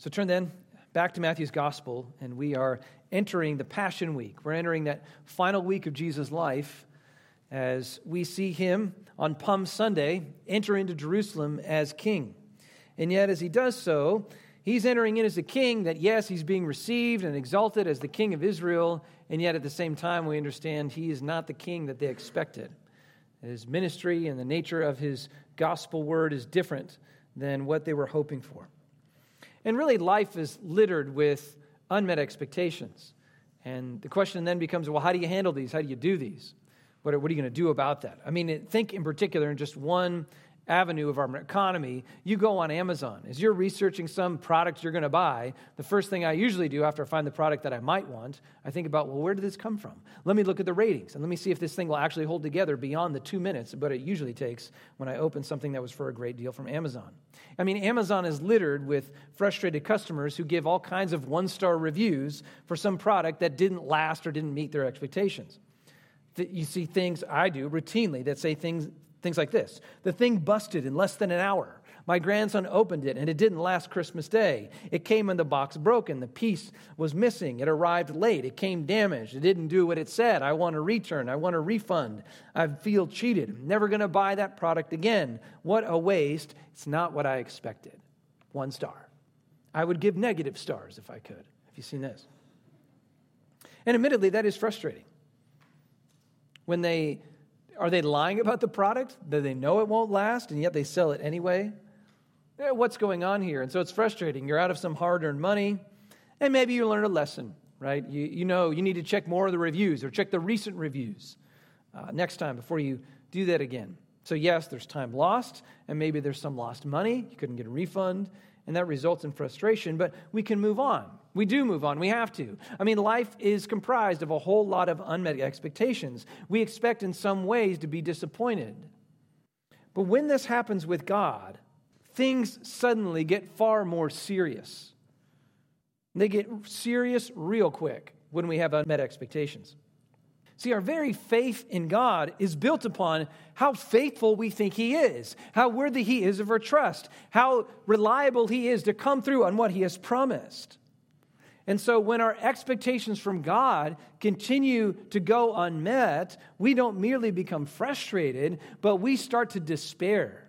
So turn then back to Matthew's gospel, and we are entering the Passion Week. We're entering that final week of Jesus' life as we see him on Palm Sunday enter into Jerusalem as king. And yet, as he does so, he's entering in as a king that, yes, he's being received and exalted as the king of Israel, and yet at the same time, we understand he is not the king that they expected. His ministry and the nature of his gospel word is different than what they were hoping for. And really, life is littered with unmet expectations. And the question then becomes well, how do you handle these? How do you do these? What are, what are you going to do about that? I mean, think in particular in just one avenue of our economy, you go on Amazon. As you're researching some product you're going to buy, the first thing I usually do after I find the product that I might want, I think about, well, where did this come from? Let me look at the ratings and let me see if this thing will actually hold together beyond the two minutes, but it usually takes when I open something that was for a great deal from Amazon. I mean, Amazon is littered with frustrated customers who give all kinds of one star reviews for some product that didn't last or didn't meet their expectations. You see things I do routinely that say things Things like this The thing busted in less than an hour. My grandson opened it and it didn't last Christmas Day. It came in the box broken. The piece was missing. It arrived late. It came damaged. It didn't do what it said. I want a return. I want a refund. I feel cheated. I'm never going to buy that product again. What a waste. It's not what I expected. One star. I would give negative stars if I could. Have you seen this? And admittedly, that is frustrating. When they are they lying about the product? Do they know it won't last and yet they sell it anyway? Eh, what's going on here? And so it's frustrating. You're out of some hard earned money, and maybe you learn a lesson, right? You, you know you need to check more of the reviews or check the recent reviews uh, next time before you do that again. So, yes, there's time lost, and maybe there's some lost money. You couldn't get a refund, and that results in frustration, but we can move on. We do move on. We have to. I mean, life is comprised of a whole lot of unmet expectations. We expect in some ways to be disappointed. But when this happens with God, things suddenly get far more serious. They get serious real quick when we have unmet expectations. See, our very faith in God is built upon how faithful we think He is, how worthy He is of our trust, how reliable He is to come through on what He has promised. And so when our expectations from God continue to go unmet, we don't merely become frustrated, but we start to despair.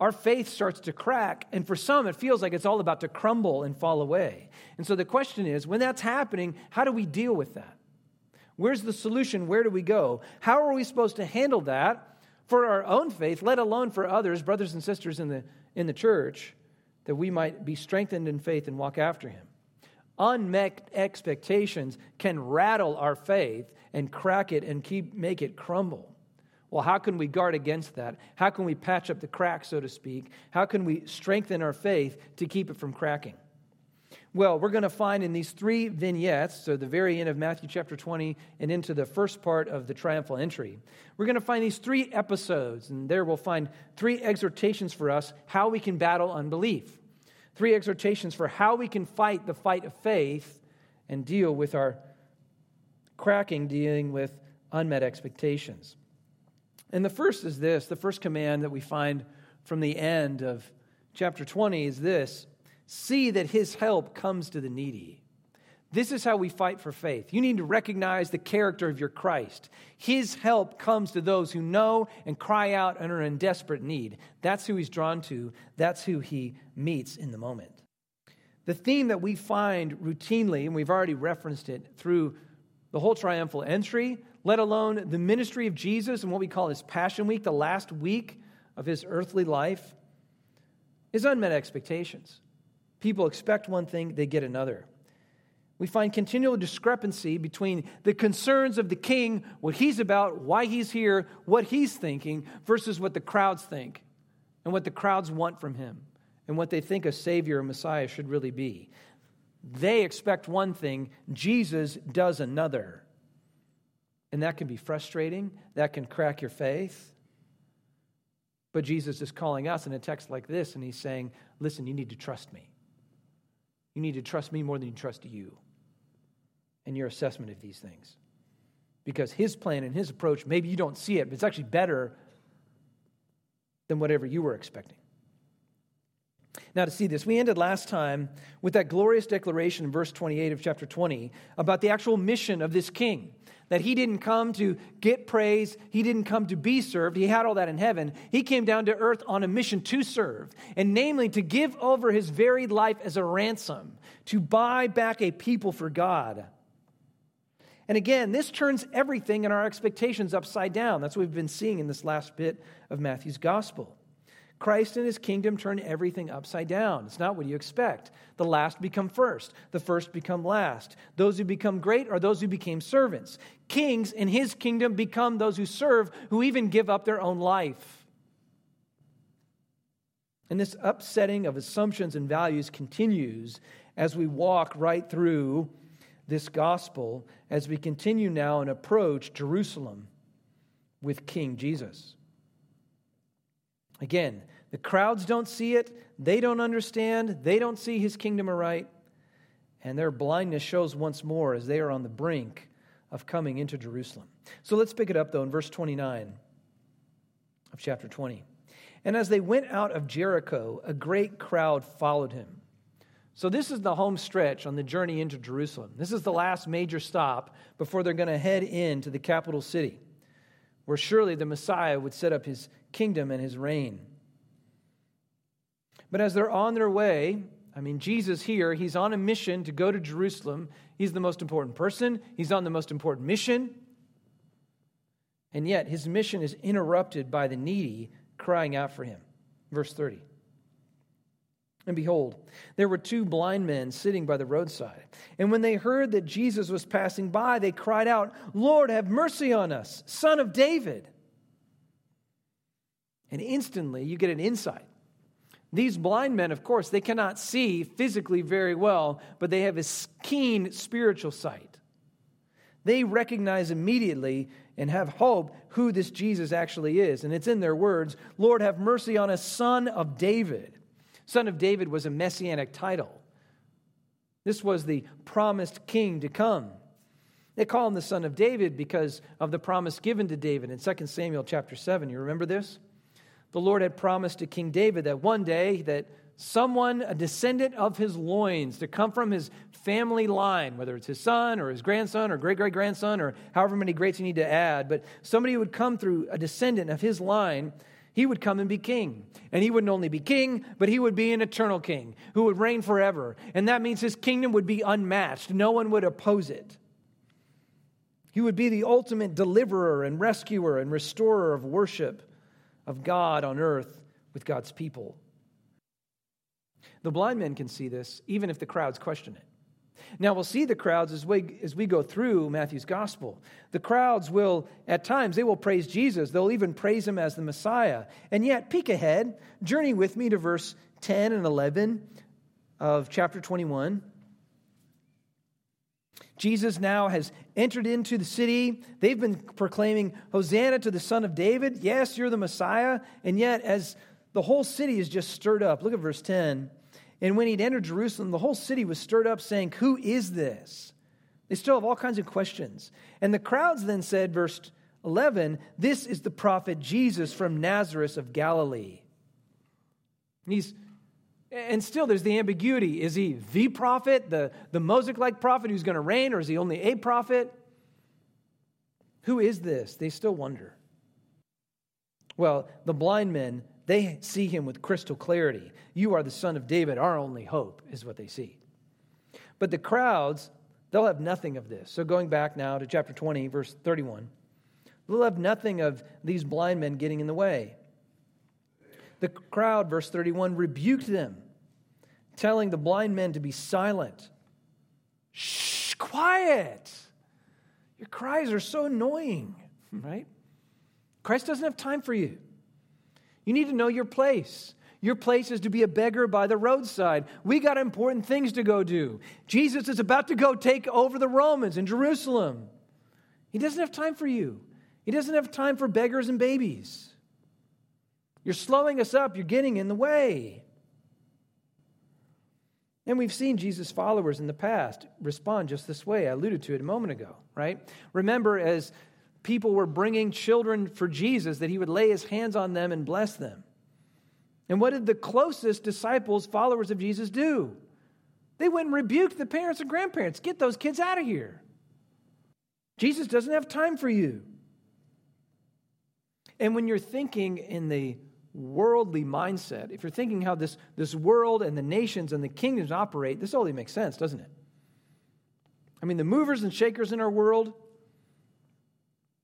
Our faith starts to crack, and for some, it feels like it's all about to crumble and fall away. And so the question is when that's happening, how do we deal with that? Where's the solution? Where do we go? How are we supposed to handle that for our own faith, let alone for others, brothers and sisters in the, in the church, that we might be strengthened in faith and walk after Him? unmet expectations can rattle our faith and crack it and keep make it crumble. Well, how can we guard against that? How can we patch up the crack, so to speak? How can we strengthen our faith to keep it from cracking? Well, we're going to find in these three vignettes, so the very end of Matthew chapter 20 and into the first part of the triumphal entry, we're going to find these three episodes, and there we'll find three exhortations for us how we can battle unbelief three exhortations for how we can fight the fight of faith and deal with our cracking, dealing with unmet expectations. And the first is this the first command that we find from the end of chapter 20 is this see that his help comes to the needy. This is how we fight for faith. You need to recognize the character of your Christ. His help comes to those who know and cry out and are in desperate need. That's who he's drawn to, that's who he meets in the moment. The theme that we find routinely, and we've already referenced it through the whole triumphal entry, let alone the ministry of Jesus and what we call his Passion Week, the last week of his earthly life, is unmet expectations. People expect one thing, they get another we find continual discrepancy between the concerns of the king, what he's about, why he's here, what he's thinking, versus what the crowds think and what the crowds want from him and what they think a Savior or Messiah should really be. They expect one thing, Jesus does another. And that can be frustrating, that can crack your faith. But Jesus is calling us in a text like this, and he's saying, Listen, you need to trust me. You need to trust me more than you trust you and your assessment of these things. Because his plan and his approach, maybe you don't see it, but it's actually better than whatever you were expecting. Now, to see this, we ended last time with that glorious declaration in verse 28 of chapter 20 about the actual mission of this king. That he didn't come to get praise, he didn't come to be served, he had all that in heaven. He came down to earth on a mission to serve, and namely to give over his very life as a ransom, to buy back a people for God. And again, this turns everything in our expectations upside down. That's what we've been seeing in this last bit of Matthew's gospel. Christ and his kingdom turn everything upside down. It's not what you expect. The last become first, the first become last. Those who become great are those who became servants. Kings in his kingdom become those who serve, who even give up their own life. And this upsetting of assumptions and values continues as we walk right through this gospel, as we continue now and approach Jerusalem with King Jesus. Again, the crowds don't see it, they don't understand, they don't see his kingdom aright, and their blindness shows once more as they are on the brink of coming into Jerusalem. So let's pick it up, though, in verse 29 of chapter 20. And as they went out of Jericho, a great crowd followed him. So, this is the home stretch on the journey into Jerusalem. This is the last major stop before they're going to head into the capital city, where surely the Messiah would set up his kingdom and his reign. But as they're on their way, I mean, Jesus here, he's on a mission to go to Jerusalem. He's the most important person, he's on the most important mission. And yet, his mission is interrupted by the needy crying out for him. Verse 30. And behold, there were two blind men sitting by the roadside. And when they heard that Jesus was passing by, they cried out, Lord, have mercy on us, son of David. And instantly you get an insight. These blind men, of course, they cannot see physically very well, but they have a keen spiritual sight. They recognize immediately and have hope who this Jesus actually is. And it's in their words Lord, have mercy on us, son of David. Son of David was a messianic title. This was the promised king to come. They call him the son of David because of the promise given to David in 2 Samuel chapter 7. You remember this? the Lord had promised to King David that one day that someone, a descendant of his loins, to come from his family line, whether it's his son or his grandson or great great grandson or however many greats you need to add, but somebody would come through a descendant of his line, he would come and be king. And he wouldn't only be king, but he would be an eternal king who would reign forever. And that means his kingdom would be unmatched, no one would oppose it. He would be the ultimate deliverer and rescuer and restorer of worship of God on earth with God's people. The blind men can see this, even if the crowds question it. Now, we'll see the crowds as we, as we go through Matthew's gospel. The crowds will, at times, they will praise Jesus. They'll even praise him as the Messiah. And yet, peek ahead, journey with me to verse 10 and 11 of chapter 21. Jesus now has entered into the city. They've been proclaiming, Hosanna to the Son of David. Yes, you're the Messiah. And yet, as the whole city is just stirred up, look at verse 10. And when he'd entered Jerusalem, the whole city was stirred up, saying, Who is this? They still have all kinds of questions. And the crowds then said, verse 11, This is the prophet Jesus from Nazareth of Galilee. And he's and still, there's the ambiguity. Is he the prophet, the, the Mosaic like prophet who's going to reign, or is he only a prophet? Who is this? They still wonder. Well, the blind men, they see him with crystal clarity. You are the son of David, our only hope, is what they see. But the crowds, they'll have nothing of this. So, going back now to chapter 20, verse 31, they'll have nothing of these blind men getting in the way. The crowd, verse 31, rebuked them, telling the blind men to be silent. Shh, quiet. Your cries are so annoying, right? Christ doesn't have time for you. You need to know your place. Your place is to be a beggar by the roadside. We got important things to go do. Jesus is about to go take over the Romans in Jerusalem. He doesn't have time for you. He doesn't have time for beggars and babies. You're slowing us up, you're getting in the way. And we've seen Jesus' followers in the past respond just this way. I alluded to it a moment ago, right? Remember, as people were bringing children for Jesus, that he would lay his hands on them and bless them. And what did the closest disciples, followers of Jesus, do? They went and rebuked the parents and grandparents. Get those kids out of here. Jesus doesn't have time for you. And when you're thinking in the worldly mindset, if you're thinking how this, this world and the nations and the kingdoms operate, this only makes sense, doesn't it? I mean, the movers and shakers in our world,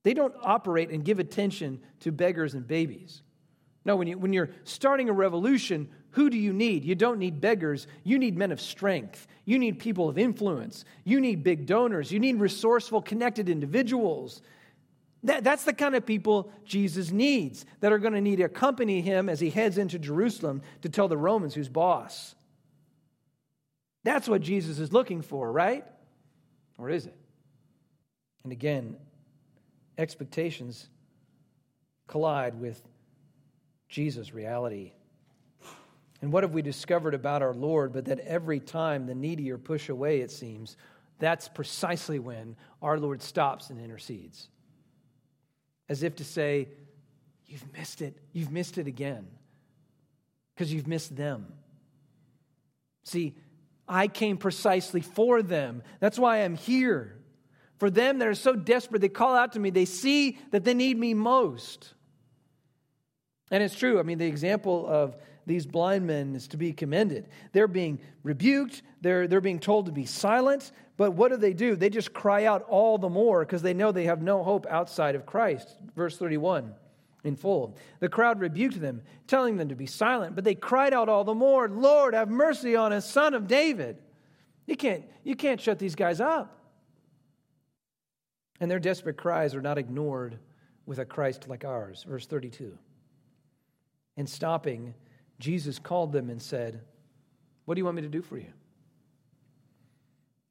they don't operate and give attention to beggars and babies. No, when, you, when you're starting a revolution, who do you need? You don't need beggars. You need men of strength. You need people of influence. You need big donors. You need resourceful, connected individuals. That, that's the kind of people Jesus needs that are going to need to accompany him as he heads into Jerusalem to tell the Romans who's boss. That's what Jesus is looking for, right? Or is it? And again, expectations collide with Jesus' reality. And what have we discovered about our Lord? But that every time the needy are pushed away, it seems, that's precisely when our Lord stops and intercedes. As if to say, You've missed it. You've missed it again. Because you've missed them. See, I came precisely for them. That's why I'm here. For them that are so desperate, they call out to me. They see that they need me most. And it's true. I mean, the example of these blind men is to be commended. They're being rebuked, they're, they're being told to be silent, but what do they do? They just cry out all the more because they know they have no hope outside of Christ. Verse 31 in full. The crowd rebuked them, telling them to be silent, but they cried out all the more, Lord, have mercy on us, son of David. You can't, you can't shut these guys up. And their desperate cries are not ignored with a Christ like ours. Verse 32. And stopping, Jesus called them and said, What do you want me to do for you?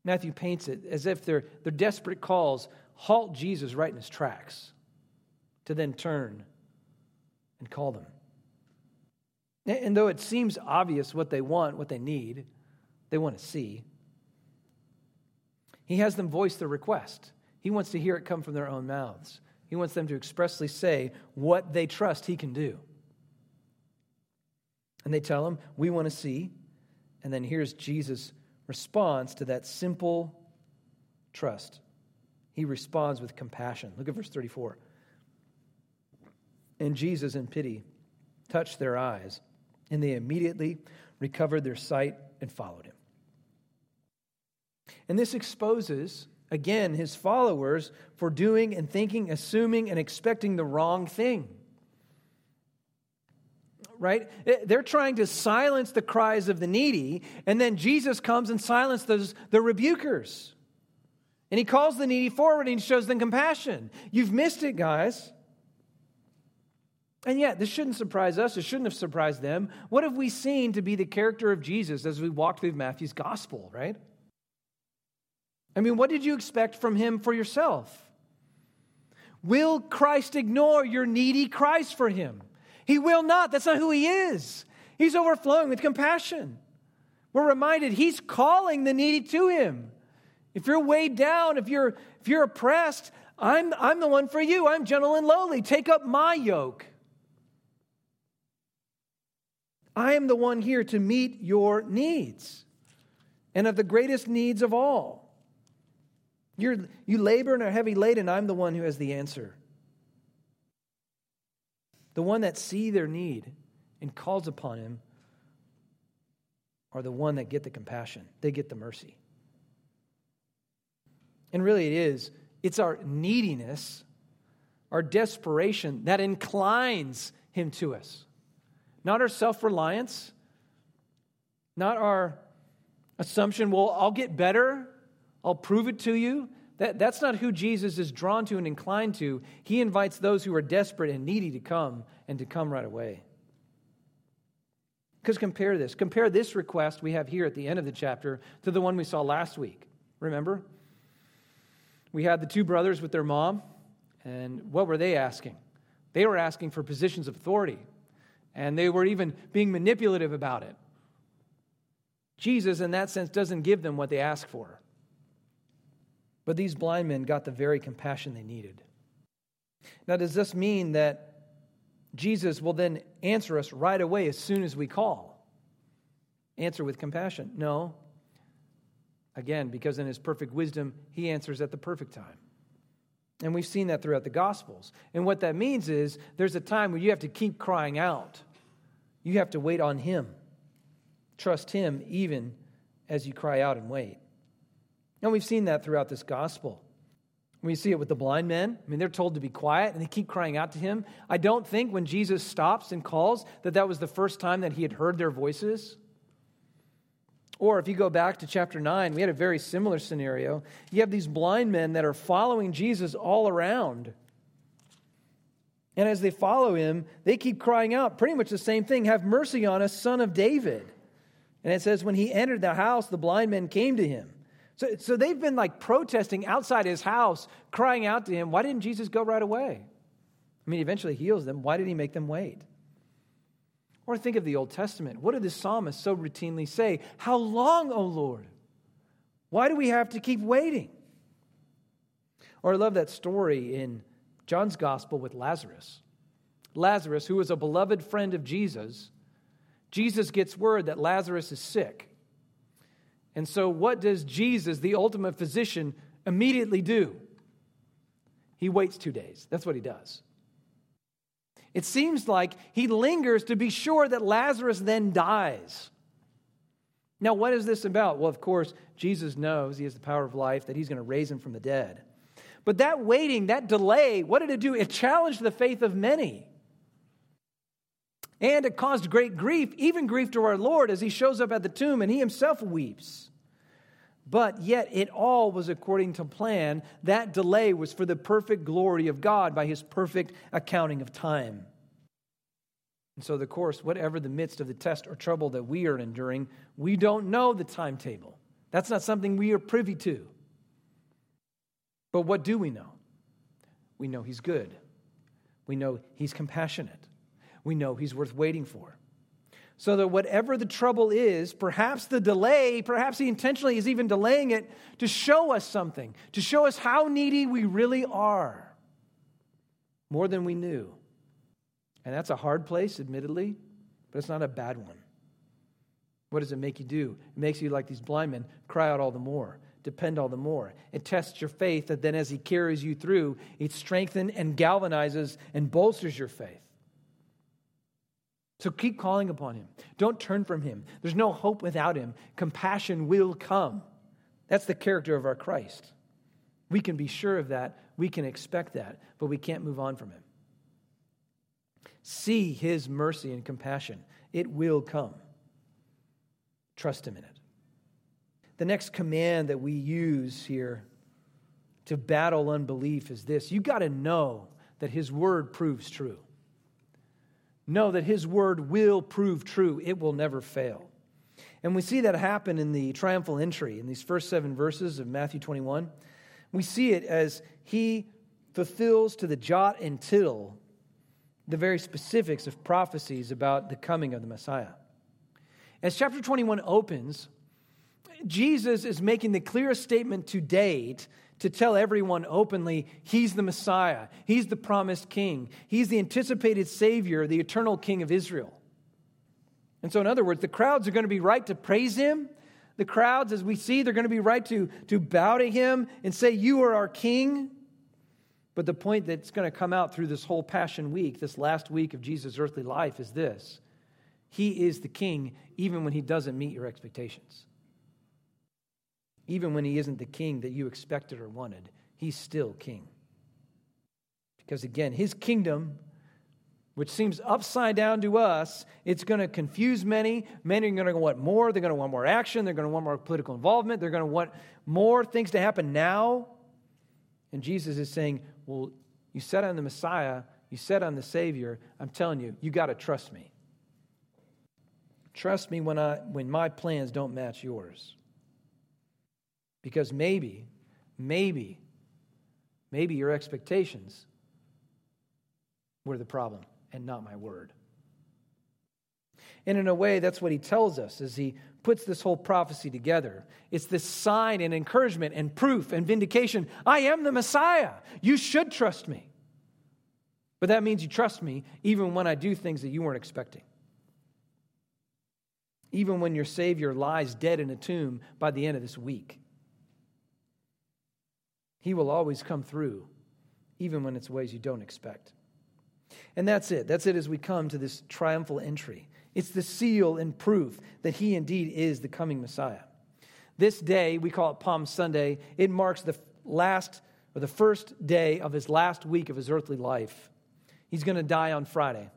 Matthew paints it as if their, their desperate calls halt Jesus right in his tracks to then turn and call them. And though it seems obvious what they want, what they need, they want to see, he has them voice their request. He wants to hear it come from their own mouths. He wants them to expressly say what they trust he can do. And they tell him, We want to see. And then here's Jesus' response to that simple trust. He responds with compassion. Look at verse 34. And Jesus, in pity, touched their eyes, and they immediately recovered their sight and followed him. And this exposes, again, his followers for doing and thinking, assuming, and expecting the wrong thing right? Eh, they're trying to silence the cries of the needy, and then Jesus comes and silences the rebukers. And he calls the needy forward and shows them compassion. You've missed it, guys. And yet, this shouldn't surprise us. It shouldn't have surprised them. What have we seen to be the character of Jesus as we walk through Matthew's gospel, right? I mean, what did you expect from him for yourself? Will Christ ignore your needy cries for him? He will not. That's not who he is. He's overflowing with compassion. We're reminded he's calling the needy to him. If you're weighed down, if you're if you're oppressed, I'm I'm the one for you. I'm gentle and lowly. Take up my yoke. I am the one here to meet your needs and of the greatest needs of all. You're, you labor and are heavy laden, I'm the one who has the answer. The one that see their need and calls upon him are the one that get the compassion. They get the mercy. And really it is it's our neediness our desperation that inclines him to us. Not our self-reliance not our assumption well i'll get better i'll prove it to you that, that's not who Jesus is drawn to and inclined to. He invites those who are desperate and needy to come and to come right away. Because compare this. Compare this request we have here at the end of the chapter to the one we saw last week. Remember? We had the two brothers with their mom, and what were they asking? They were asking for positions of authority, and they were even being manipulative about it. Jesus, in that sense, doesn't give them what they ask for. But these blind men got the very compassion they needed. Now, does this mean that Jesus will then answer us right away as soon as we call. Answer with compassion. No. Again, because in his perfect wisdom, he answers at the perfect time. And we've seen that throughout the Gospels. And what that means is there's a time where you have to keep crying out. You have to wait on him. Trust him even as you cry out and wait. And we've seen that throughout this gospel. We see it with the blind men. I mean, they're told to be quiet and they keep crying out to him. I don't think when Jesus stops and calls that that was the first time that he had heard their voices. Or if you go back to chapter 9, we had a very similar scenario. You have these blind men that are following Jesus all around. And as they follow him, they keep crying out pretty much the same thing Have mercy on us, son of David. And it says, when he entered the house, the blind men came to him. So, so they've been like protesting outside his house, crying out to him. Why didn't Jesus go right away? I mean, he eventually heals them. Why did he make them wait? Or think of the Old Testament. What did the psalmist so routinely say? How long, O Lord? Why do we have to keep waiting? Or I love that story in John's gospel with Lazarus. Lazarus, who was a beloved friend of Jesus, Jesus gets word that Lazarus is sick. And so, what does Jesus, the ultimate physician, immediately do? He waits two days. That's what he does. It seems like he lingers to be sure that Lazarus then dies. Now, what is this about? Well, of course, Jesus knows he has the power of life, that he's going to raise him from the dead. But that waiting, that delay, what did it do? It challenged the faith of many. And it caused great grief, even grief to our Lord as he shows up at the tomb and he himself weeps. But yet it all was according to plan. That delay was for the perfect glory of God by his perfect accounting of time. And so, of course, whatever the midst of the test or trouble that we are enduring, we don't know the timetable. That's not something we are privy to. But what do we know? We know he's good. We know he's compassionate we know he's worth waiting for. So that whatever the trouble is, perhaps the delay, perhaps he intentionally is even delaying it to show us something, to show us how needy we really are, more than we knew. And that's a hard place, admittedly, but it's not a bad one. What does it make you do? It makes you, like these blind men, cry out all the more, depend all the more. It tests your faith that then, as He carries you through, it strengthens and galvanizes and bolsters your faith. So keep calling upon him. Don't turn from him. There's no hope without him. Compassion will come. That's the character of our Christ. We can be sure of that. We can expect that, but we can't move on from him. See his mercy and compassion. It will come. Trust him in it. The next command that we use here to battle unbelief is this you got to know that his word proves true. Know that His word will prove true, it will never fail. And we see that happen in the triumphal entry in these first seven verses of Matthew 21. We see it as He fulfills to the jot and tittle the very specifics of prophecies about the coming of the Messiah. As chapter 21 opens, Jesus is making the clearest statement to date to tell everyone openly he's the Messiah, he's the promised king, he's the anticipated Savior, the eternal King of Israel. And so, in other words, the crowds are going to be right to praise him. The crowds, as we see, they're going to be right to, to bow to him and say, You are our king. But the point that's going to come out through this whole Passion Week, this last week of Jesus' earthly life, is this He is the king, even when he doesn't meet your expectations. Even when he isn't the king that you expected or wanted, he's still king. Because again, his kingdom, which seems upside down to us, it's going to confuse many. Many are going to want more. They're going to want more action. They're going to want more political involvement. They're going to want more things to happen now. And Jesus is saying, Well, you said I'm the Messiah. You said I'm the Savior. I'm telling you, you got to trust me. Trust me when, I, when my plans don't match yours. Because maybe, maybe, maybe your expectations were the problem and not my word. And in a way, that's what he tells us as he puts this whole prophecy together. It's this sign and encouragement and proof and vindication. I am the Messiah. You should trust me. But that means you trust me even when I do things that you weren't expecting. Even when your Savior lies dead in a tomb by the end of this week. He will always come through, even when it's ways you don't expect. And that's it. That's it as we come to this triumphal entry. It's the seal and proof that he indeed is the coming Messiah. This day, we call it Palm Sunday, it marks the last or the first day of his last week of his earthly life. He's going to die on Friday.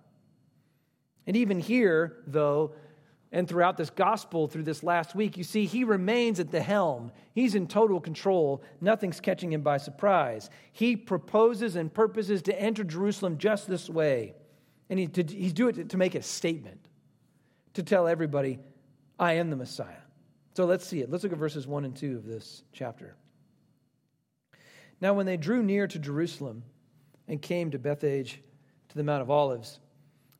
And even here, though, and throughout this gospel, through this last week, you see he remains at the helm. He's in total control. Nothing's catching him by surprise. He proposes and purposes to enter Jerusalem just this way. And he, to, he's doing it to make a statement, to tell everybody, I am the Messiah. So let's see it. Let's look at verses 1 and 2 of this chapter. Now, when they drew near to Jerusalem and came to Bethphage, to the Mount of Olives,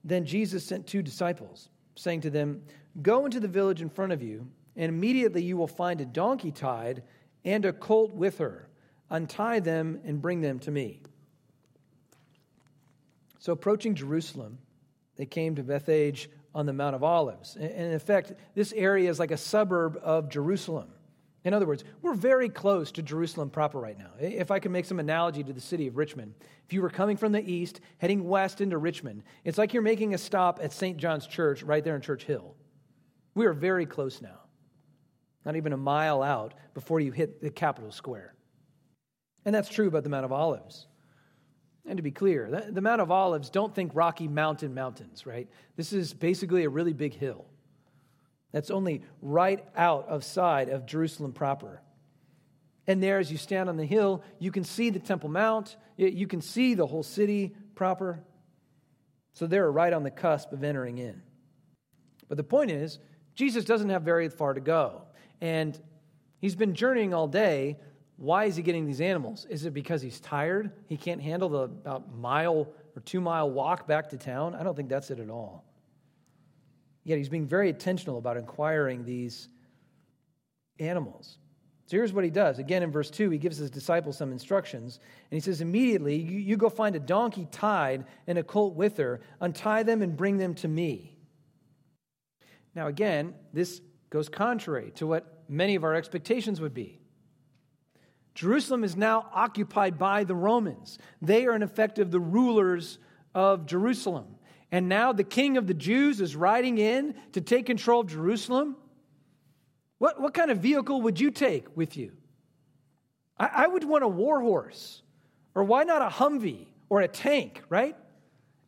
then Jesus sent two disciples saying to them, Go into the village in front of you, and immediately you will find a donkey tied and a colt with her. Untie them and bring them to me. So, approaching Jerusalem, they came to Bethphage on the Mount of Olives. And in effect, this area is like a suburb of Jerusalem. In other words, we're very close to Jerusalem proper right now. If I can make some analogy to the city of Richmond, if you were coming from the east, heading west into Richmond, it's like you're making a stop at St. John's Church right there in Church Hill. We are very close now, not even a mile out before you hit the Capitol Square. And that's true about the Mount of Olives. And to be clear, the Mount of Olives, don't think Rocky Mountain mountains, right? This is basically a really big hill. That's only right out of sight of Jerusalem proper. And there, as you stand on the hill, you can see the Temple Mount, you can see the whole city proper. So they're right on the cusp of entering in. But the point is, Jesus doesn't have very far to go. And he's been journeying all day. Why is he getting these animals? Is it because he's tired? He can't handle the about mile or two mile walk back to town? I don't think that's it at all. Yet he's being very intentional about inquiring these animals. So here's what he does. Again, in verse 2, he gives his disciples some instructions. And he says, Immediately, you, you go find a donkey tied and a colt with her, untie them and bring them to me. Now, again, this goes contrary to what many of our expectations would be. Jerusalem is now occupied by the Romans. They are, in effect, the rulers of Jerusalem. And now the king of the Jews is riding in to take control of Jerusalem. What, what kind of vehicle would you take with you? I, I would want a war horse. Or why not a Humvee or a tank, right?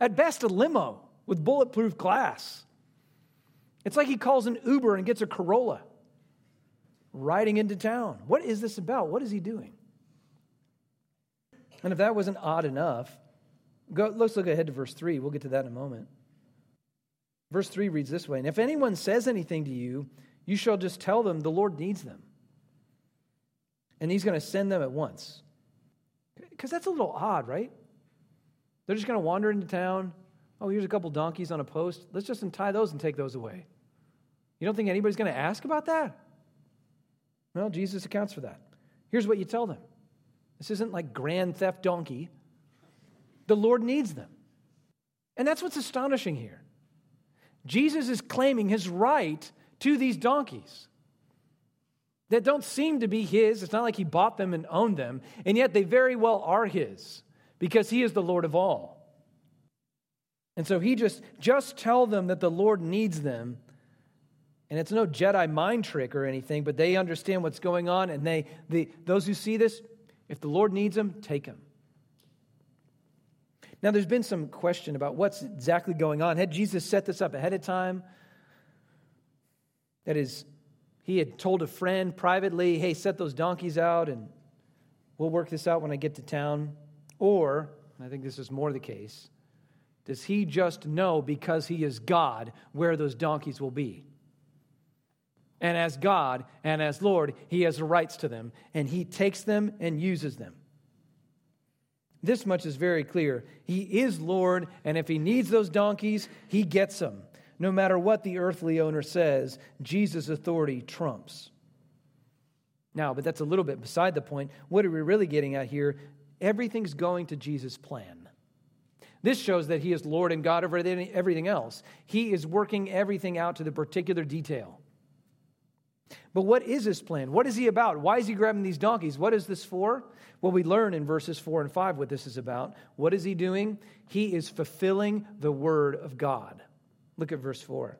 At best, a limo with bulletproof glass. It's like he calls an Uber and gets a Corolla riding into town. What is this about? What is he doing? And if that wasn't odd enough, Go, let's look ahead to verse 3. We'll get to that in a moment. Verse 3 reads this way And if anyone says anything to you, you shall just tell them the Lord needs them. And he's going to send them at once. Because that's a little odd, right? They're just going to wander into town. Oh, here's a couple donkeys on a post. Let's just untie those and take those away. You don't think anybody's going to ask about that? Well, Jesus accounts for that. Here's what you tell them this isn't like grand theft donkey. The Lord needs them. And that's what's astonishing here. Jesus is claiming his right to these donkeys that don't seem to be his. It's not like he bought them and owned them, and yet they very well are his because he is the Lord of all. And so he just just tell them that the Lord needs them. And it's no Jedi mind trick or anything, but they understand what's going on and they, the those who see this, if the Lord needs them, take them. Now, there's been some question about what's exactly going on. Had Jesus set this up ahead of time? That is, he had told a friend privately, hey, set those donkeys out and we'll work this out when I get to town. Or, I think this is more the case, does he just know because he is God where those donkeys will be? And as God and as Lord, he has rights to them, and he takes them and uses them. This much is very clear. He is Lord, and if he needs those donkeys, he gets them. No matter what the earthly owner says, Jesus' authority trumps. Now, but that's a little bit beside the point. What are we really getting at here? Everything's going to Jesus' plan. This shows that he is Lord and God over everything else. He is working everything out to the particular detail. But what is his plan? What is he about? Why is he grabbing these donkeys? What is this for? Well, we learn in verses 4 and 5 what this is about. What is he doing? He is fulfilling the word of God. Look at verse 4.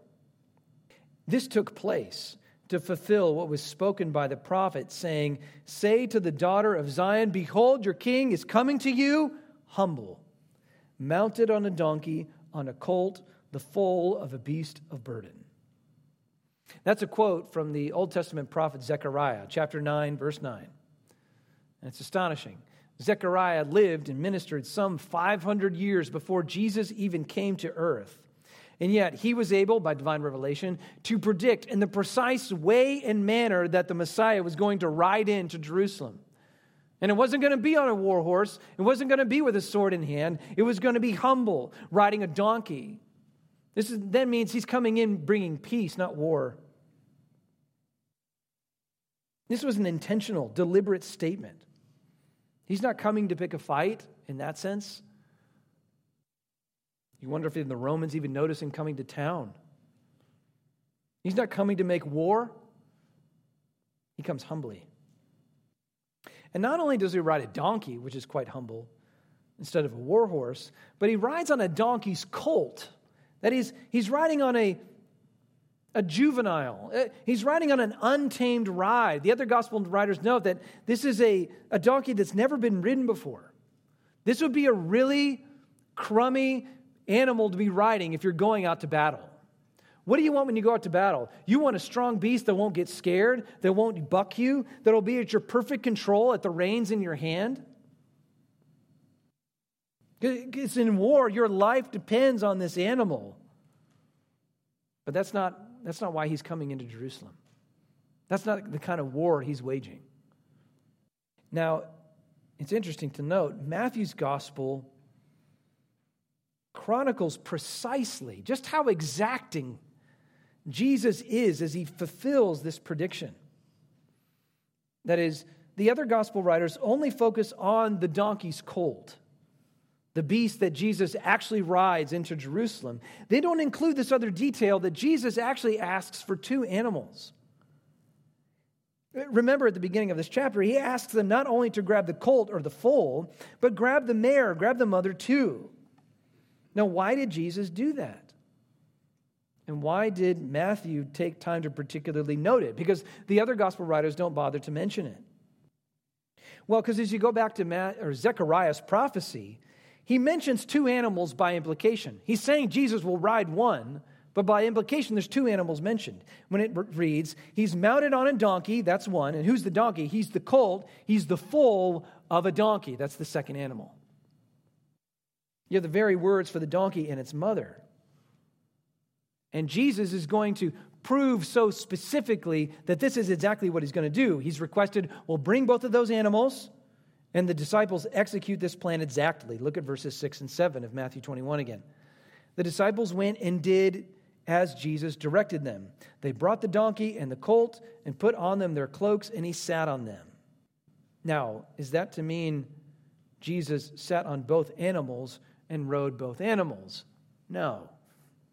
This took place to fulfill what was spoken by the prophet, saying, Say to the daughter of Zion, Behold, your king is coming to you, humble, mounted on a donkey, on a colt, the foal of a beast of burden. That's a quote from the Old Testament prophet Zechariah, chapter 9, verse 9. And it's astonishing. Zechariah lived and ministered some 500 years before Jesus even came to earth. And yet, he was able, by divine revelation, to predict in the precise way and manner that the Messiah was going to ride into Jerusalem. And it wasn't going to be on a war horse, it wasn't going to be with a sword in hand, it was going to be humble, riding a donkey. This is, then means he's coming in bringing peace, not war. This was an intentional, deliberate statement. He's not coming to pick a fight in that sense. You wonder if the Romans even noticed him coming to town. He's not coming to make war, he comes humbly. And not only does he ride a donkey, which is quite humble, instead of a war horse, but he rides on a donkey's colt. That is, he's riding on a, a juvenile. Uh, he's riding on an untamed ride. The other gospel writers note that this is a, a donkey that's never been ridden before. This would be a really crummy animal to be riding if you're going out to battle. What do you want when you go out to battle? You want a strong beast that won't get scared, that won't buck you, that'll be at your perfect control at the reins in your hand. Because in war, your life depends on this animal. But that's not, that's not why he's coming into Jerusalem. That's not the kind of war he's waging. Now, it's interesting to note Matthew's gospel chronicles precisely just how exacting Jesus is as he fulfills this prediction. That is, the other gospel writers only focus on the donkey's colt the beast that Jesus actually rides into Jerusalem, they don't include this other detail that Jesus actually asks for two animals. Remember at the beginning of this chapter, he asks them not only to grab the colt or the foal, but grab the mare, grab the mother too. Now, why did Jesus do that? And why did Matthew take time to particularly note it? Because the other gospel writers don't bother to mention it. Well, because as you go back to Matt, or Zechariah's prophecy, he mentions two animals by implication. He's saying Jesus will ride one, but by implication, there's two animals mentioned. When it reads, He's mounted on a donkey, that's one. And who's the donkey? He's the colt. He's the foal of a donkey, that's the second animal. You have the very words for the donkey and its mother. And Jesus is going to prove so specifically that this is exactly what he's going to do. He's requested, well, bring both of those animals and the disciples execute this plan exactly. Look at verses 6 and 7 of Matthew 21 again. The disciples went and did as Jesus directed them. They brought the donkey and the colt and put on them their cloaks, and he sat on them. Now, is that to mean Jesus sat on both animals and rode both animals? No,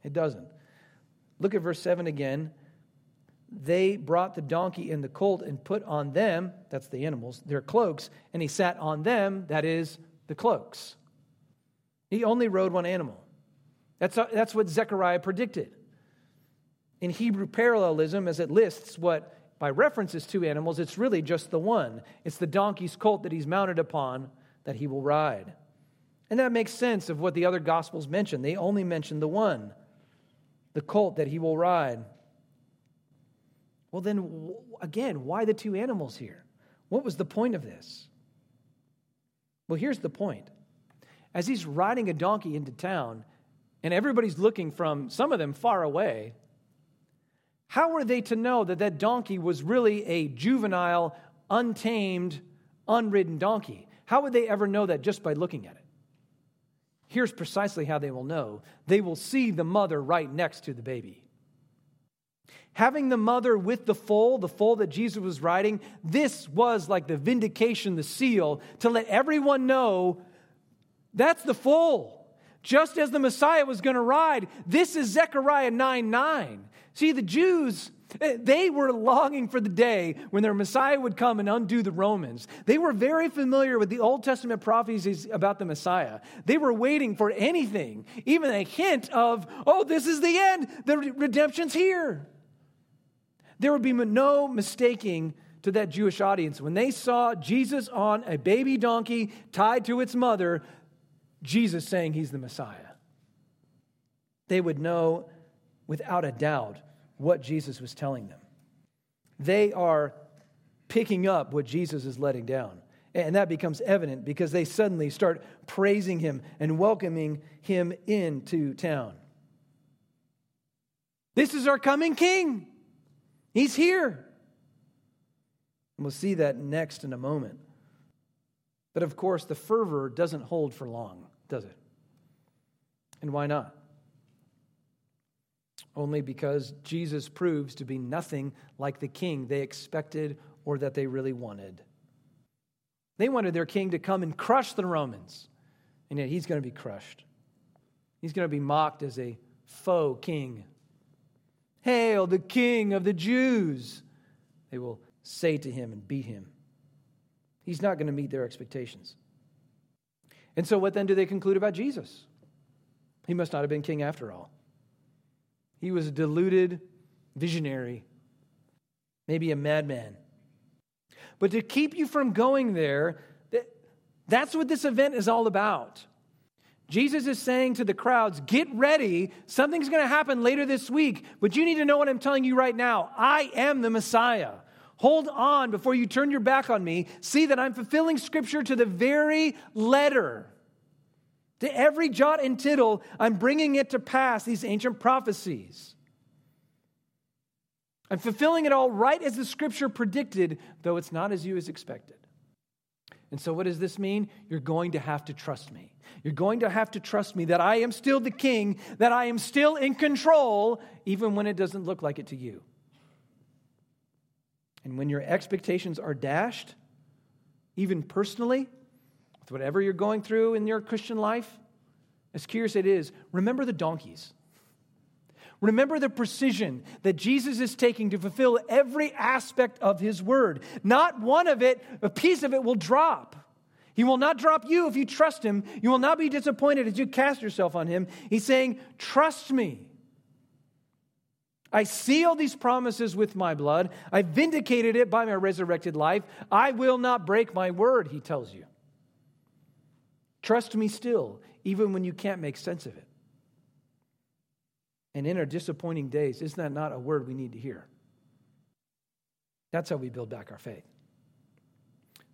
it doesn't. Look at verse 7 again they brought the donkey and the colt and put on them, that's the animals, their cloaks, and he sat on them, that is, the cloaks. He only rode one animal. That's, that's what Zechariah predicted. In Hebrew parallelism, as it lists what by reference is two animals, it's really just the one. It's the donkey's colt that he's mounted upon that he will ride. And that makes sense of what the other gospels mention. They only mention the one, the colt that he will ride. Well, then, again, why the two animals here? What was the point of this? Well, here's the point. As he's riding a donkey into town, and everybody's looking from some of them far away, how were they to know that that donkey was really a juvenile, untamed, unridden donkey? How would they ever know that just by looking at it? Here's precisely how they will know they will see the mother right next to the baby. Having the mother with the foal, the foal that Jesus was riding, this was like the vindication, the seal, to let everyone know that's the foal. just as the Messiah was going to ride. This is Zechariah 9 9. See, the Jews, eh, they were longing for the day when their Messiah would come and undo the Romans. They were very familiar with the Old Testament prophecies about the Messiah. They were waiting for anything, even a hint of, oh, this is the end, the redemption's here. There would be no mistaking to that Jewish audience. When they saw Jesus on a baby donkey tied to its mother, Jesus saying he's the Messiah, they would know without a doubt what Jesus was telling them. They are picking up what Jesus is letting down. And that becomes evident because they suddenly start praising him and welcoming him into town. This is our coming king. He's here. And we'll see that next in a moment. But of course, the fervor doesn't hold for long, does it? And why not? Only because Jesus proves to be nothing like the king they expected or that they really wanted. They wanted their king to come and crush the Romans, and yet he's going to be crushed. He's going to be mocked as a faux king. Hail, the king of the Jews! They will say to him and beat him. He's not going to meet their expectations. And so, what then do they conclude about Jesus? He must not have been king after all. He was a deluded visionary, maybe a madman. But to keep you from going there, that's what this event is all about. Jesus is saying to the crowds, Get ready. Something's going to happen later this week, but you need to know what I'm telling you right now. I am the Messiah. Hold on before you turn your back on me. See that I'm fulfilling Scripture to the very letter. To every jot and tittle, I'm bringing it to pass, these ancient prophecies. I'm fulfilling it all right as the Scripture predicted, though it's not as you as expected. And so, what does this mean? You're going to have to trust me. You're going to have to trust me that I am still the king, that I am still in control, even when it doesn't look like it to you. And when your expectations are dashed, even personally, with whatever you're going through in your Christian life, as curious as it is, remember the donkeys. Remember the precision that Jesus is taking to fulfill every aspect of his word. Not one of it, a piece of it will drop. He will not drop you if you trust him. You will not be disappointed as you cast yourself on him. He's saying, Trust me. I seal these promises with my blood. I vindicated it by my resurrected life. I will not break my word, he tells you. Trust me still, even when you can't make sense of it. And in our disappointing days, isn't that not a word we need to hear? That's how we build back our faith.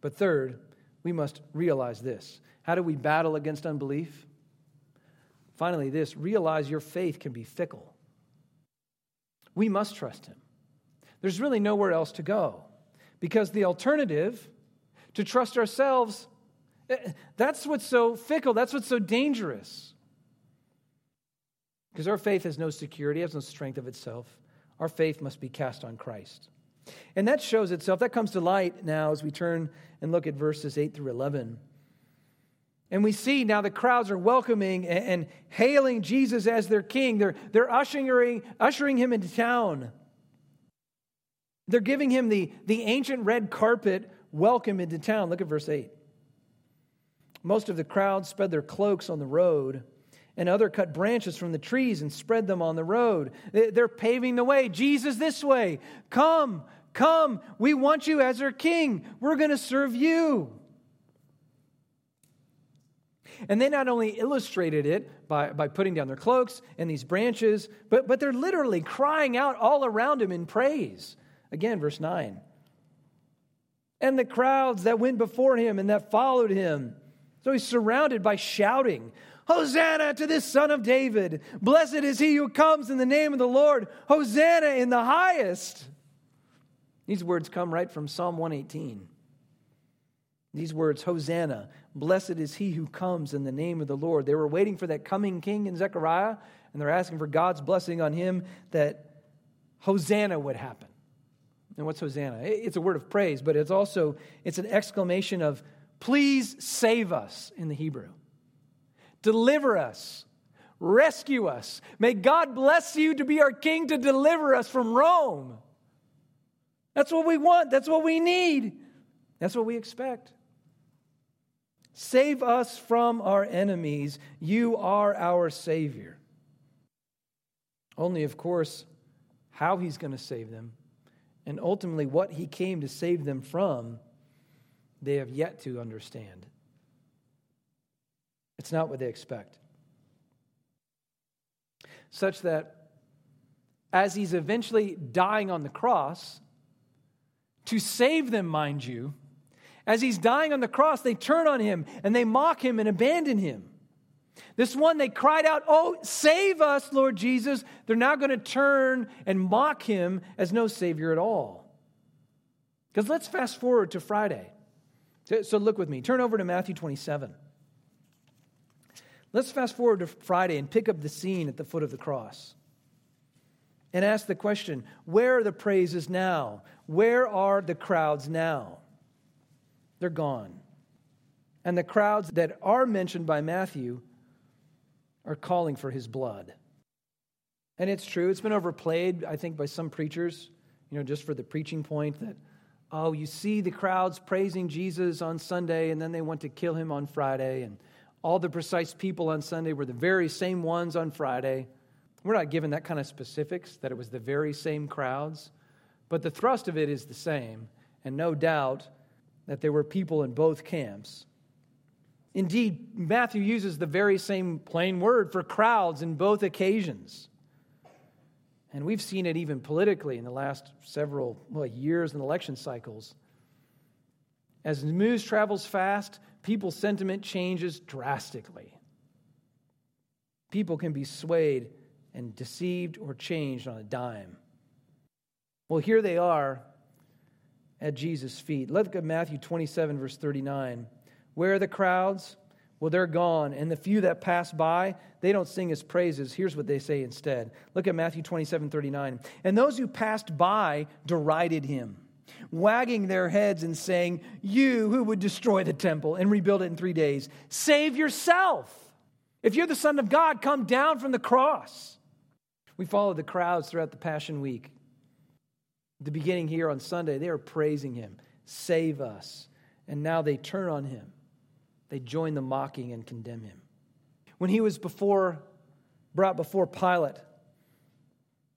But third, we must realize this. How do we battle against unbelief? Finally, this realize your faith can be fickle. We must trust him. There's really nowhere else to go because the alternative to trust ourselves eh, that's what's so fickle that's what's so dangerous because our faith has no security has no strength of itself our faith must be cast on christ and that shows itself that comes to light now as we turn and look at verses 8 through 11 and we see now the crowds are welcoming and, hailing Jesus as their king. They're, they're ushering, ushering him into town. They're giving him the, the ancient red carpet welcome into town. Look at verse 8. Most of the crowd spread their cloaks on the road, and other cut branches from the trees and spread them on the road. They're paving the way. Jesus, this way. Come, come. We want you as our king. We're going to serve you. And they not only illustrated it by, by putting down their cloaks and these branches, but, but they're literally crying out all around him in praise. Again, verse 9. And the crowds that went before him and that followed him. So he's surrounded by shouting, Hosanna to this son of David. Blessed is he who comes in the name of the Lord. Hosanna in the highest. These words come right from Psalm 118. These words, Hosanna, blessed is he who comes in the name of the Lord. They were waiting for that coming king in Zechariah, and they're asking for God's blessing on him that Hosanna would happen. And what's Hosanna? It's a word of praise, but it's also it's an exclamation of please save us in the Hebrew. Deliver us. Rescue us. May God bless you to be our king to deliver us from Rome. That's what we want. That's what we need. That's what we expect. Save us from our enemies. You are our Savior. Only, of course, how He's going to save them and ultimately what He came to save them from, they have yet to understand. It's not what they expect. Such that as He's eventually dying on the cross, to save them, mind you, as he's dying on the cross, they turn on him and they mock him and abandon him. This one, they cried out, Oh, save us, Lord Jesus. They're now going to turn and mock him as no Savior at all. Because let's fast forward to Friday. So look with me. Turn over to Matthew 27. Let's fast forward to Friday and pick up the scene at the foot of the cross and ask the question where are the praises now? Where are the crowds now? They're gone. And the crowds that are mentioned by Matthew are calling for his blood. And it's true, it's been overplayed, I think, by some preachers, you know, just for the preaching point that, oh, you see the crowds praising Jesus on Sunday and then they want to kill him on Friday. And all the precise people on Sunday were the very same ones on Friday. We're not given that kind of specifics, that it was the very same crowds. But the thrust of it is the same. And no doubt, that there were people in both camps. Indeed, Matthew uses the very same plain word for crowds in both occasions. And we've seen it even politically in the last several well, years and election cycles. As news travels fast, people's sentiment changes drastically. People can be swayed and deceived or changed on a dime. Well, here they are at Jesus' feet. Look at Matthew 27, verse 39. Where are the crowds? Well, they're gone. And the few that pass by, they don't sing his praises. Here's what they say instead. Look at Matthew 27, 39. And those who passed by derided him, wagging their heads and saying, You who would destroy the temple and rebuild it in three days, save yourself. If you're the Son of God, come down from the cross. We followed the crowds throughout the Passion Week the beginning here on Sunday, they are praising him, save us. And now they turn on him. They join the mocking and condemn him. When he was before, brought before Pilate,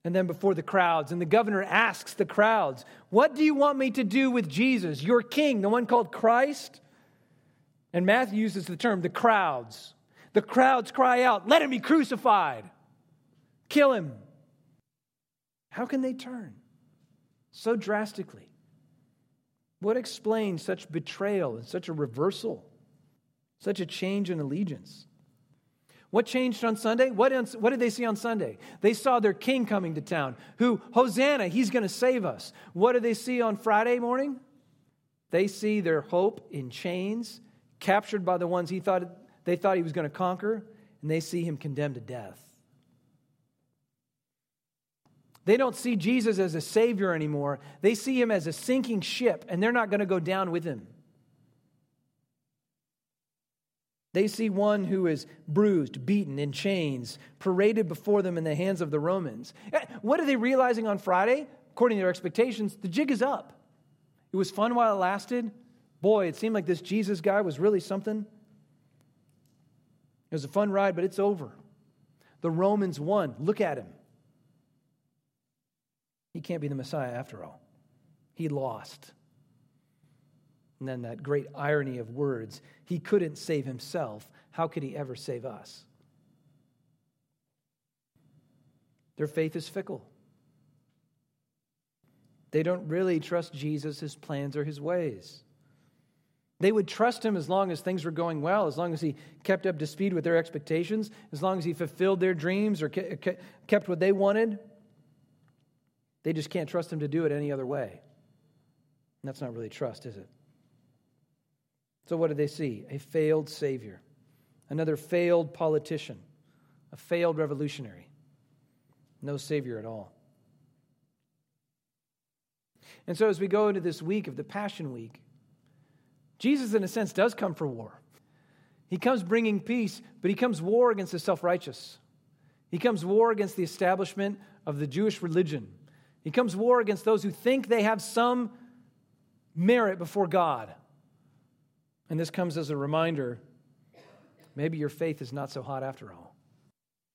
and then before the crowds, and the governor asks the crowds, What do you want me to do with Jesus, your king, the one called Christ? And Matthew uses the term the crowds. The crowds cry out, Let him be crucified, kill him. How can they turn? so drastically? What explains such betrayal and such a reversal, such a change in allegiance? What changed on Sunday? What, what did they see on Sunday? They saw their king coming to town, who, Hosanna, he's going to save us. What do they see on Friday morning? They see their hope in chains, captured by the ones he thought, they thought he was going to conquer, and they see him condemned to death. They don't see Jesus as a savior anymore. They see him as a sinking ship, and they're not going to go down with him. They see one who is bruised, beaten, in chains, paraded before them in the hands of the Romans. Eh, what are they realizing on Friday? According to their expectations, the jig is up. It was fun while it lasted. Boy, it seemed like this Jesus guy was really something. It was a fun ride, but it's over. The Romans won. Look at him. He can't be the Messiah after all. He lost. And then that great irony of words he couldn't save himself. How could he ever save us? Their faith is fickle. They don't really trust Jesus, his plans, or his ways. They would trust him as long as things were going well, as long as he kept up to speed with their expectations, as long as he fulfilled their dreams or kept what they wanted. They just can't trust him to do it any other way. And that's not really trust, is it? So, what do they see? A failed Savior, another failed politician, a failed revolutionary. No Savior at all. And so, as we go into this week of the Passion Week, Jesus, in a sense, does come for war. He comes bringing peace, but he comes war against the self righteous, He comes war against the establishment of the Jewish religion. He comes war against those who think they have some merit before God. And this comes as a reminder maybe your faith is not so hot after all.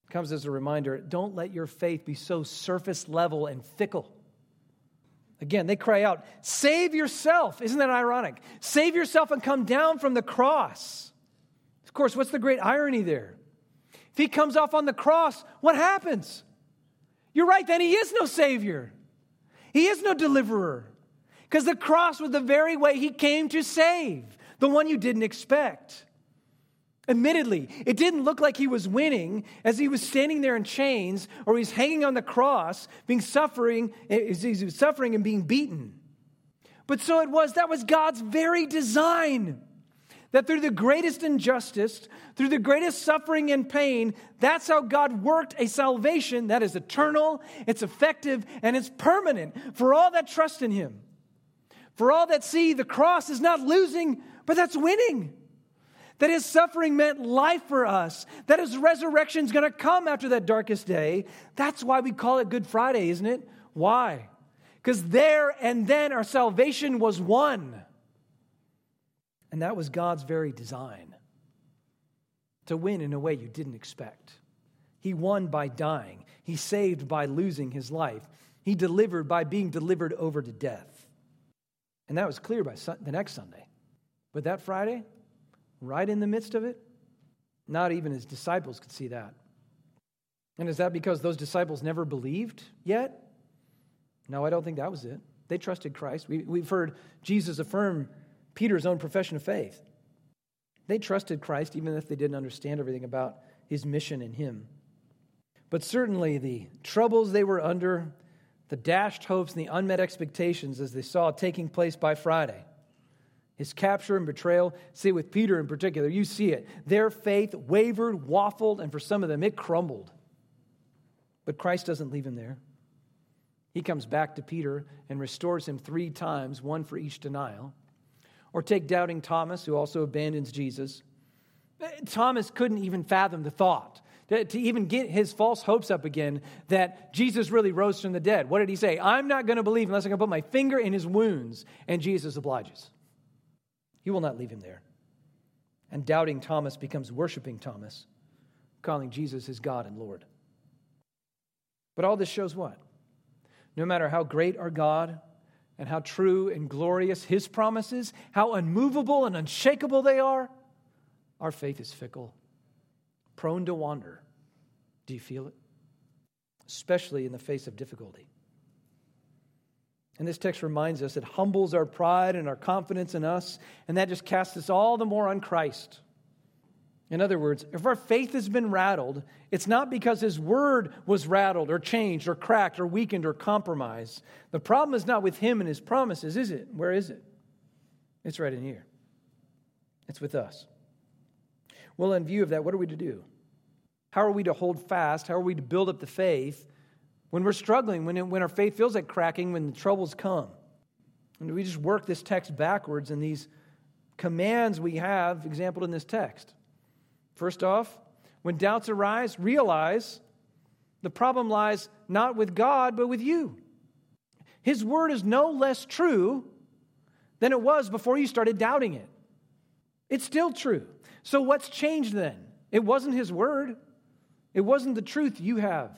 It comes as a reminder don't let your faith be so surface level and fickle. Again, they cry out, Save yourself. Isn't that ironic? Save yourself and come down from the cross. Of course, what's the great irony there? If he comes off on the cross, what happens? You're right, then he is no Savior. He is no deliverer. Because the cross was the very way he came to save, the one you didn't expect. Admittedly, it didn't look like he was winning as he was standing there in chains or he's hanging on the cross, being suffering, he was suffering and being beaten. But so it was, that was God's very design. That through the greatest injustice, through the greatest suffering and pain, that's how God worked a salvation that is eternal, it's effective, and it's permanent for all that trust in Him. For all that see, the cross is not losing, but that's winning. That his suffering meant life for us. That his resurrection is going to come after that darkest day. That's why we call it Good Friday, isn't it? Why? Because there and then our salvation was won. And that was God's very design to win in a way you didn't expect. He won by dying, He saved by losing His life, He delivered by being delivered over to death. And that was clear by the next Sunday. But that Friday, right in the midst of it, not even his disciples could see that. And is that because those disciples never believed yet? No, I don't think that was it. They trusted Christ. We, have heard Jesus affirm Peter's own profession of faith. They trusted Christ even if they didn't understand everything about his mission in him. But certainly the troubles they were under, the dashed hopes and the unmet expectations as they saw taking place by Friday, his capture and betrayal, see with Peter in particular, you see it. Their faith wavered, waffled, and for some of them it crumbled. But Christ doesn't leave him there. He comes back to Peter and restores him three times, one for each denial. Or take doubting Thomas, who also abandons Jesus. Thomas couldn't even fathom the thought to, even get his false hopes up again that Jesus really rose from the dead. What did he say? I'm not going to believe unless I can put my finger in his wounds. And Jesus obliges. He will not leave him there. And doubting Thomas becomes worshiping Thomas, calling Jesus his God and Lord. But all this shows what? No matter how great our God and how true and glorious his promises, how unmovable and unshakable they are, our faith is fickle, prone to wander. Do you feel it? Especially in the face of difficulty. And this text reminds us it humbles our pride and our confidence in us, and that just casts us all the more on Christ. In other words, if our faith has been rattled, it's not because His word was rattled or changed or cracked or weakened or compromised. The problem is not with Him and His promises, is it? Where is it? It's right in here. It's with us. Well, in view of that, what are we to do? How are we to hold fast? How are we to build up the faith when we're struggling, when, when our faith feels like cracking, when the troubles come. And we just work this text backwards and these commands we have exampled in this text. First off, when doubts arise, realize the problem lies not with God, but with you. His word is no less true than it was before you started doubting it. It's still true. So, what's changed then? It wasn't His word, it wasn't the truth you have.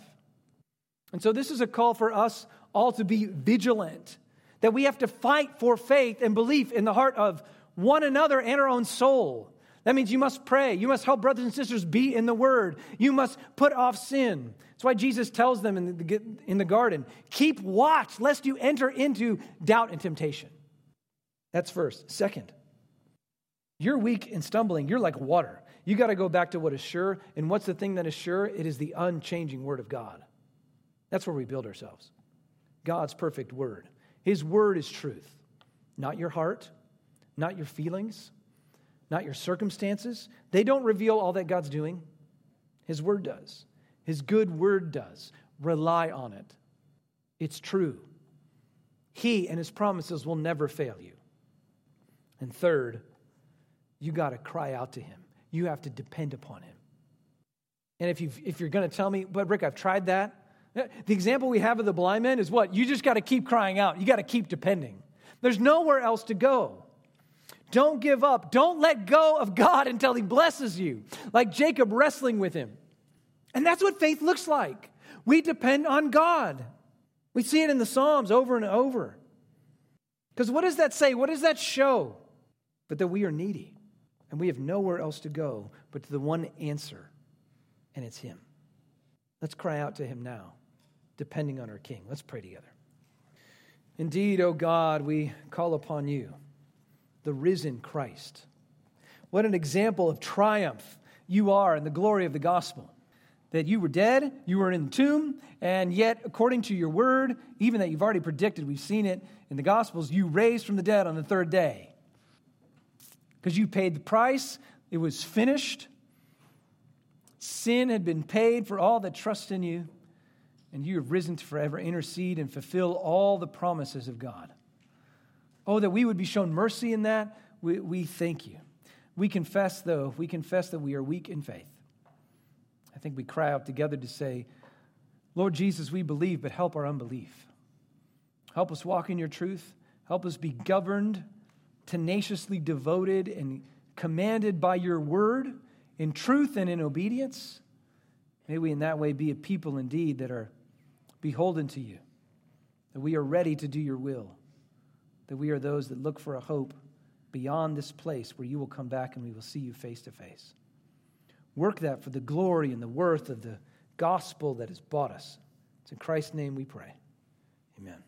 And so, this is a call for us all to be vigilant, that we have to fight for faith and belief in the heart of one another and our own soul. That means you must pray. You must help brothers and sisters be in the word. You must put off sin. That's why Jesus tells them in the, in the garden keep watch lest you enter into doubt and temptation. That's first. Second, you're weak and stumbling. You're like water. You got to go back to what is sure. And what's the thing that is sure? It is the unchanging word of God. That's where we build ourselves. God's perfect word. His word is truth, not your heart, not your feelings, not your circumstances. They don't reveal all that God's doing. His word does. His good word does. Rely on it. It's true. He and his promises will never fail you. And third, you got to cry out to him. You have to depend upon him. And if, you if you're going to tell me, but Rick, I've tried that. The example we have of the blind man is what? You just got to keep crying out. You got to keep depending. There's nowhere else to go. Don't give up. Don't let go of God until He blesses you, like Jacob wrestling with Him. And that's what faith looks like. We depend on God. We see it in the Psalms over and over. Because what does that say? What does that show? But that we are needy and we have nowhere else to go but to the one answer, and it's Him. Let's cry out to Him now, depending on our King. Let's pray together. Indeed, O God, we call upon you, the risen Christ. What an example of triumph you are in the glory of the gospel that you were dead, you were in the tomb, and yet, according to your word, even that you've already predicted, we've seen it in the Gospels, you raised from the dead on the third day. Because you paid the price, it was finished. Sin had been paid for all that trust in you, and you have risen to forever intercede and fulfill all the promises of God. Oh, that we would be shown mercy in that. We, we thank you. We confess, though, we confess that we are weak in faith. I think we cry out together to say, Lord Jesus, we believe, but help our unbelief. Help us walk in your truth. Help us be governed, tenaciously devoted, and commanded by your word in truth and in obedience. May we in that way be a people indeed that are beholden to you, that we are ready to do your will, that we are those that look for a hope beyond this place where you will come back and we will see you face to face. Work that for the glory and the worth of the gospel that has bought us. It's in Christ's name we pray. Amen.